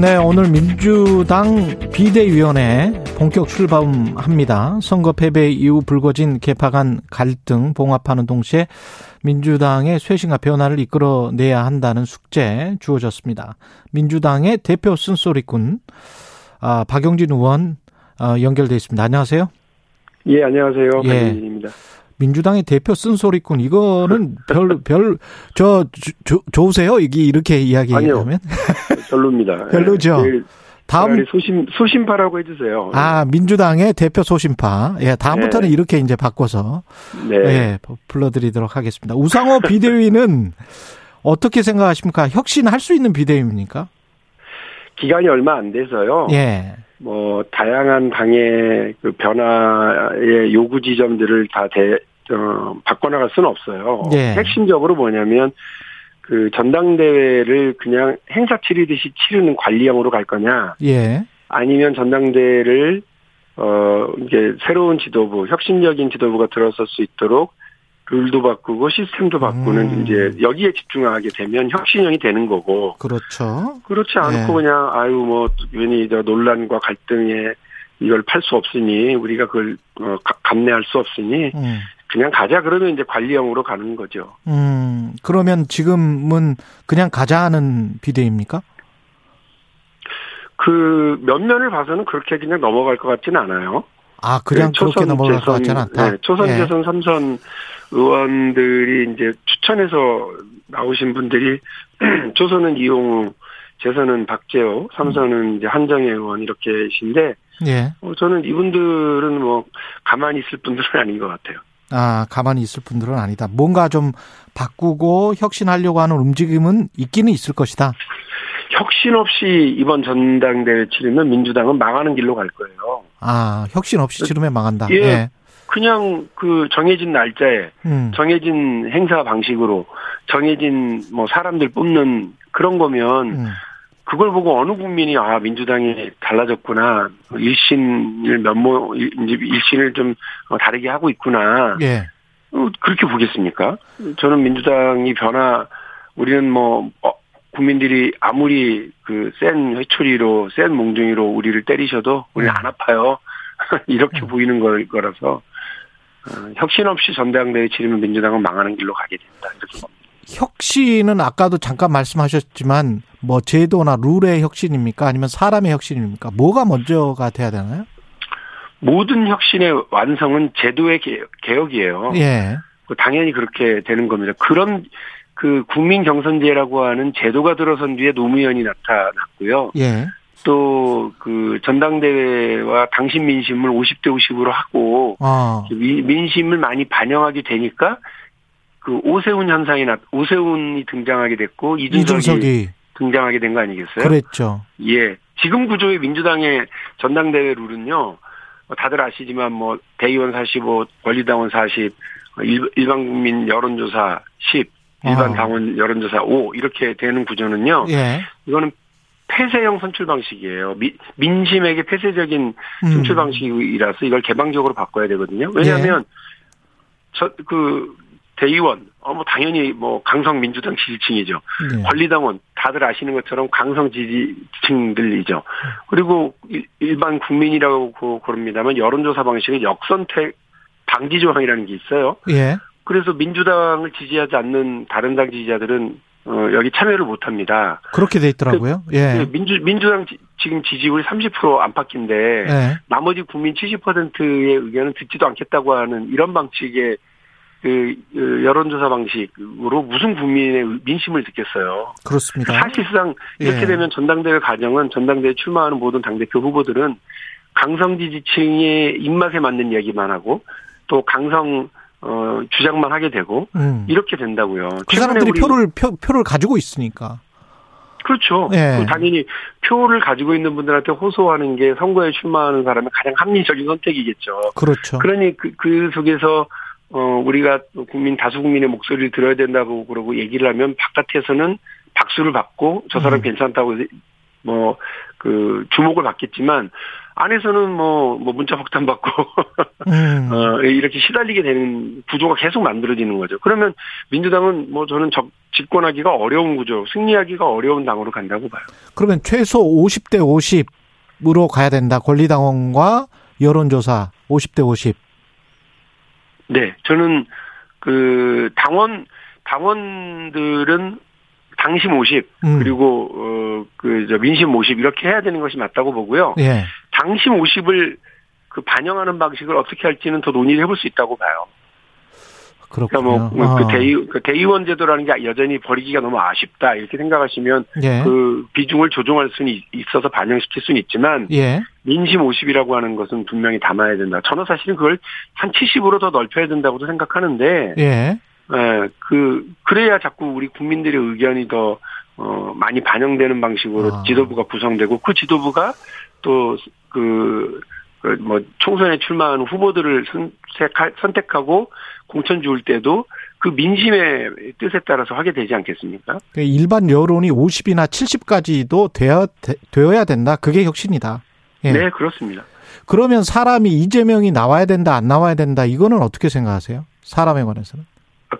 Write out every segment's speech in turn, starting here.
네, 오늘 민주당 비대위원회 본격 출범합니다. 선거 패배 이후 불거진 개파 간 갈등 봉합하는 동시에 민주당의 쇄신과 변화를 이끌어내야 한다는 숙제 주어졌습니다. 민주당의 대표 쓴소리꾼 아, 박용진 의원 어, 연결돼 있습니다. 안녕하세요. 예, 안녕하세요. 예. 박용진입니다. 민주당의 대표 쓴소리꾼 이거는 별 별저 좋으세요? 이게 이렇게 이야기하면 별로입니다. 별로죠. 예, 다음 차라리 소심 소심파라고 해주세요. 아 민주당의 대표 소심파. 예, 다음부터는 네. 이렇게 이제 바꿔서 네. 예 불러드리도록 하겠습니다. 우상호 비대위는 어떻게 생각하십니까? 혁신할 수 있는 비대위입니까? 기간이 얼마 안 돼서요. 예, 뭐 다양한 당의 그 변화의 요구 지점들을 다 대, 어, 바꿔나갈 수는 없어요. 예. 핵심적으로 뭐냐면 그 전당대회를 그냥 행사 치르듯이 치르는 관리형으로 갈 거냐, 예, 아니면 전당대회를 어 이제 새로운 지도부, 혁신적인 지도부가 들어설 수 있도록 룰도 바꾸고 시스템도 바꾸는 음. 이제 여기에 집중하게 되면 혁신형이 되는 거고 그렇죠. 그렇지 않고 네. 그냥 아유 뭐 괜히 저 논란과 갈등에 이걸 팔 수 없으니 우리가 그걸 어, 가- 감내할 수 없으니 음, 그냥 가자 그러면 이제 관리형으로 가는 거죠. 음, 그러면 지금은 그냥 가자 하는 비대위입니까? 그 면면을 봐서는 그렇게 그냥 넘어갈 것 같지는 않아요. 아, 그냥 그 그렇게 넘어갈 것 같지는 않다. 네, 초선, 예. 재선, 삼선 의원들이 이제 추천해서 나오신 분들이 초선은 이용우, 재선은 박재호, 삼선은 이제 한정혜 의원 이렇게신데 예. 어, 저는 이분들은 뭐 가만히 있을 분들은 아닌 것 같아요. 아, 가만히 있을 분들은 아니다. 뭔가 좀 바꾸고 혁신하려고 하는 움직임은 있기는 있을 것이다. 혁신 없이 이번 전당대회 치르면 민주당은 망하는 길로 갈 거예요. 아, 혁신 없이 치르면 망한다. 예. 예. 그냥 그 정해진 날짜에 음. 정해진 행사 방식으로 정해진 뭐 사람들 뽑는 그런 거면 음. 그걸 보고 어느 국민이 아 민주당이 달라졌구나 일신을 면모 일- 일신을 좀 어, 다르게 하고 있구나 예. 어, 그렇게 보겠습니까? 저는 민주당이 변화 우리는 뭐 어, 국민들이 아무리 그 센 회초리로 센 몽둥이로 우리를 때리셔도 우리는 음. 안 아파요 이렇게 음. 보이는 걸 거라서 어, 혁신 없이 전당대회 치르면 민주당은 망하는 길로 가게 된다 이렇게 봅니다. 혁신은 아까도 잠깐 말씀하셨지만 뭐 제도나 룰의 혁신입니까? 아니면 사람의 혁신입니까? 뭐가 먼저가 돼야 되나요? 모든 혁신의 완성은 제도의 개- 개혁이에요. 예. 그 당연히 그렇게 되는 겁니다. 그런 그 국민 경선제라고 하는 제도가 들어선 뒤에 노무현이 나타났고요. 예. 또 그 전당대회와 당신 민심을 50대 50으로 하고 어. 미- 민심을 많이 반영하게 되니까 그 오세훈 현상이 나 오세훈이 등장하게 됐고 이준석이, 이준석이 등장하게 된 거 아니겠어요? 그랬죠. 예. 지금 구조의 민주당의 전당대회 룰은요, 뭐 다들 아시지만 뭐 대의원 45, 권리당원 40, 일, 일반 국민 여론조사 10, 일반 어. 당원 여론조사 5 이렇게 되는 구조는요. 예. 이거는 폐쇄형 선출 방식이에요. 미- 민심에게 폐쇄적인 음. 선출 방식이라서 이걸 개방적으로 바꿔야 되거든요. 왜냐하면 저그 대의원 어 뭐 당연히 뭐 강성 민주당 지지층이죠. 예. 권리당원 다들 아시는 것처럼 강성 지지층들이죠. 그리고 일- 일반 국민이라고 고- 그럽니다만 여론조사 방식은 역선택 방지 조항이라는 게 있어요. 예. 그래서 민주당을 지지하지 않는 다른 당 지지자들은 어, 여기 참여를 못 합니다. 그렇게 돼 있더라고요. 예. 민주 민주당 지- 지금 지지율이 30% 안팎인데 예. 나머지 국민 70%의 의견은 듣지도 않겠다고 하는 이런 방식의 그 어, 여론조사 방식으로 무슨 국민의 민심을 듣겠어요. 그렇습니다. 사실상 이렇게 예. 되면 전당대회 과정은 전당대회 출마하는 모든 당대표 후보들은 강성 지지층의 입맛에 맞는 얘기만 하고 또 강성 어, 주장만 하게 되고 음. 이렇게 된다고요. 그 사람들이 표를 표, 표를 가지고 있으니까. 그렇죠. 예. 그 당연히 표를 가지고 있는 분들한테 호소하는 게 선거에 출마하는 사람의 가장 합리적인 선택이겠죠. 그렇죠. 그러니 그, 그 속에서 어 우리가 또 국민 다수 국민의 목소리를 들어야 된다고 그러고 얘기를 하면 바깥에서는 박수를 받고 저 사람 음. 괜찮다고 뭐 그 주목을 받겠지만 안에서는 뭐, 뭐 문자 폭탄 받고 음. 어, 이렇게 시달리게 되는 구조가 계속 만들어지는 거죠. 그러면 민주당은 뭐 저는 적, 집권하기가 어려운 구조, 승리하기가 어려운 당으로 간다고 봐요. 그러면 최소 50대 50으로 가야 된다. 권리당원과 여론조사 50대 50. 네, 저는 그 당원 당원들은 당심 50 음. 그리고 어그저 민심 50 이렇게 해야 되는 것이 맞다고 보고요. 예. 당심 50을 그 반영하는 방식을 어떻게 할지는 더 논의를 해볼 수 있다고 봐요. 그러니까 그렇군요. 뭐, 그 아. 대의, 그 대의원 제도라는 게 여전히 버리기가 너무 아쉽다 이렇게 생각하시면 예. 그 비중을 조정할 수는 있- 있어서 반영시킬 수는 있지만 예. 민심 50이라고 하는 것은 분명히 담아야 된다. 저는 사실은 그걸 한 70으로 더 넓혀야 된다고도 생각하는데, 예. 에, 그 그래야 자꾸 우리 국민들의 의견이 더 어, 많이 반영되는 방식으로 아. 지도부가 구성되고 그 지도부가 또그 그뭐 총선에 출마하는 후보들을 선택하, 선택 하고 공천 주울 때도 그 민심의 뜻에 따라서 하게 되지 않겠습니까? 그 일반 여론이 50이나 70까지도 되어, 되, 되어야 된다. 그게 혁신이다. 예. 네, 그렇습니다. 그러면 사람이 이재명이 나와야 된다, 안 나와야 된다. 이거는 어떻게 생각하세요? 사람에 관해서는?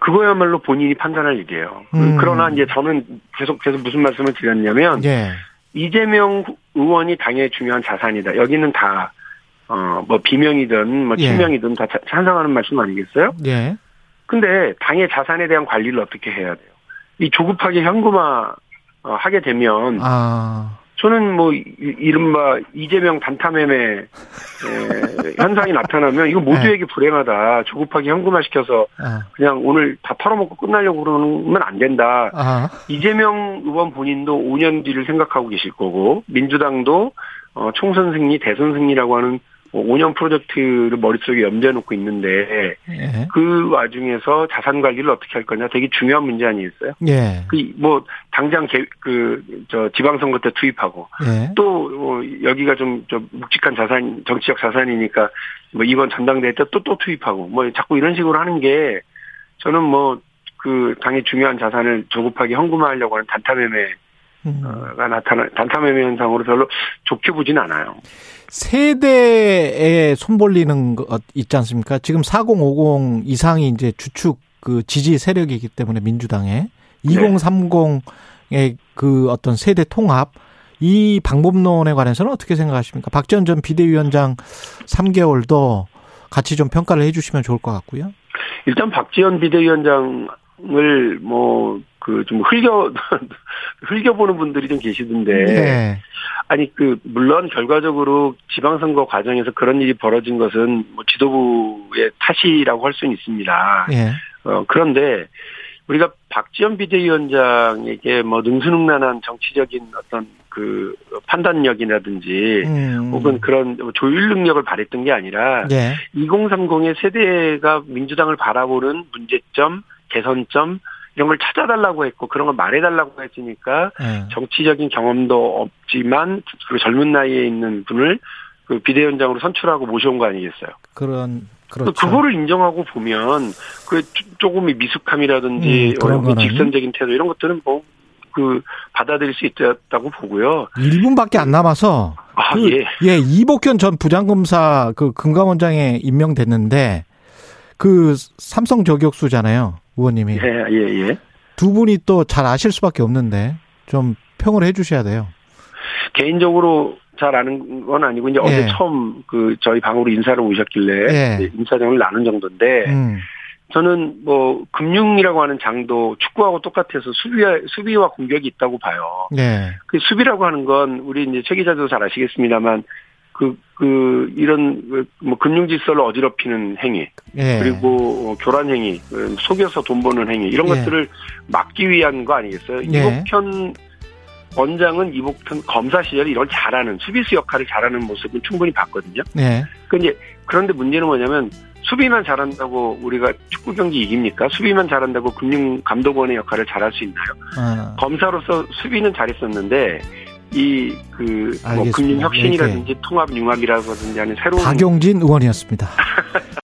그거야말로 본인이 판단할 일이에요. 그- 음. 그러나 이제 저는 계속 계속 무슨 말씀을 드렸냐면 예. 이재명 의원이 당의 중요한 자산이다. 여기는 다 어, 뭐 비명이든 뭐 예. 친명이든 다 자- 찬성하는 말씀 아니겠어요? 예. 근데 당의 자산에 대한 관리를 어떻게 해야 돼요? 이 조급하게 현금화 어, 하게 되면 아. 저는 뭐 이- 이른바 이재명 단타매매 에, 현상이 나타나면 이거 모두에게 불행하다. 조급하게 현금화 시켜서 아. 그냥 오늘 다 털어먹고 끝나려고 그러면 안 된다. 아. 이재명 의원 본인도 5년 뒤를 생각하고 계실 거고 민주당도 어, 총선 승리, 대선 승리라고 하는 뭐 5년 프로젝트를 머릿속에 염두에 놓고 있는데 예. 그 와중에서 자산 관리를 어떻게 할 거냐 되게 중요한 문제 아니겠어요? 예. 그뭐 당장 그저 지방선거 때 투입하고 예. 또 어, 여기가 좀, 좀 묵직한 자산 정치적 자산이니까 뭐 이번 전당대회 때 또 또 투입하고 뭐 자꾸 이런 식으로 하는 게 저는 뭐 그 당의 중요한 자산을 조급하게 현금화하려고 하는 단타매매 가 음. 나타나 단타매매 현상으로 별로 좋게 보진 않아요. 세대에 손벌리는 것 있지 않습니까? 지금 4050 이상이 이제 주축 그 지지 세력이기 때문에 민주당에 2030의 그 어떤 세대 통합 이 방법론에 관해서는 어떻게 생각하십니까? 박지원 전 비대위원장 3개월도 같이 좀 평가를 해주시면 좋을 것 같고요. 일단 박지원 비대위원장 을 뭐 그 좀 흘겨 흘겨보는 분들이 좀 계시던데 네. 아니 그 물론 결과적으로 지방선거 과정에서 그런 일이 벌어진 것은 뭐 지도부의 탓이라고 할 수는 있습니다. 예. 어 그런데 우리가 박지원 비대위원장에게 뭐 능수능란한 정치적인 어떤 그 판단력이라든지 음. 혹은 그런 조율 능력을 발휘했던 게 아니라 예. 2030의 세대가 민주당을 바라보는 문제점, 개선점 이런 걸 찾아달라고 했고 그런 걸 말해달라고 했으니까 예. 정치적인 경험도 없지만 그 젊은 나이에 있는 분을 그 비대위원장으로 선출하고 모셔온 거 아니겠어요? 그런 그렇죠. 그거를 인정하고 보면 그 조금의 미숙함이라든지 음, 그. 직선적인 태도 이런 것들은 뭐 그 받아들일 수 있다고 보고요. 1분밖에 안 남아서 아 그, 예. 예, 이복현 전 부장검사 그 금감원장에 임명됐는데 그 삼성 저격수잖아요, 의원님이. 예, 예, 예. 두 분이 또 잘 아실 수밖에 없는데 좀 평을 해 주셔야 돼요. 개인적으로 잘 아는 건 아니고 이제 예. 어제 처음 그 저희 방으로 인사를 오셨길래 예. 인사정을 나눈 정도인데 음. 저는 뭐 금융이라고 하는 장도 축구하고 똑같아서 수비와 수비와 공격이 있다고 봐요. 예. 그 수비라고 하는 건 우리 이제 최 기자도 잘 아시겠습니다만 그, 그, 이런, 그 뭐, 금융 질서를 어지럽히는 행위, 예. 그리고 어, 교란 행위, 그 속여서 돈 버는 행위, 이런 예. 것들을 막기 위한 거 아니겠어요? 예. 이복현 원장은 이복현 검사 시절에 이런 잘하는, 수비수 역할을 잘하는 모습은 충분히 봤거든요. 예. 그 이제, 그런데 문제는 뭐냐면, 수비만 잘한다고 우리가 축구 경기 이깁니까? 수비만 잘한다고 금융 감독원의 역할을 잘할 수 있나요? 아, 검사로서 수비는 잘했었는데 이그뭐 알겠습니다. 금융 혁신이라든지 통합 융합이라든지 하는 새로운 박용진 의원이었습니다.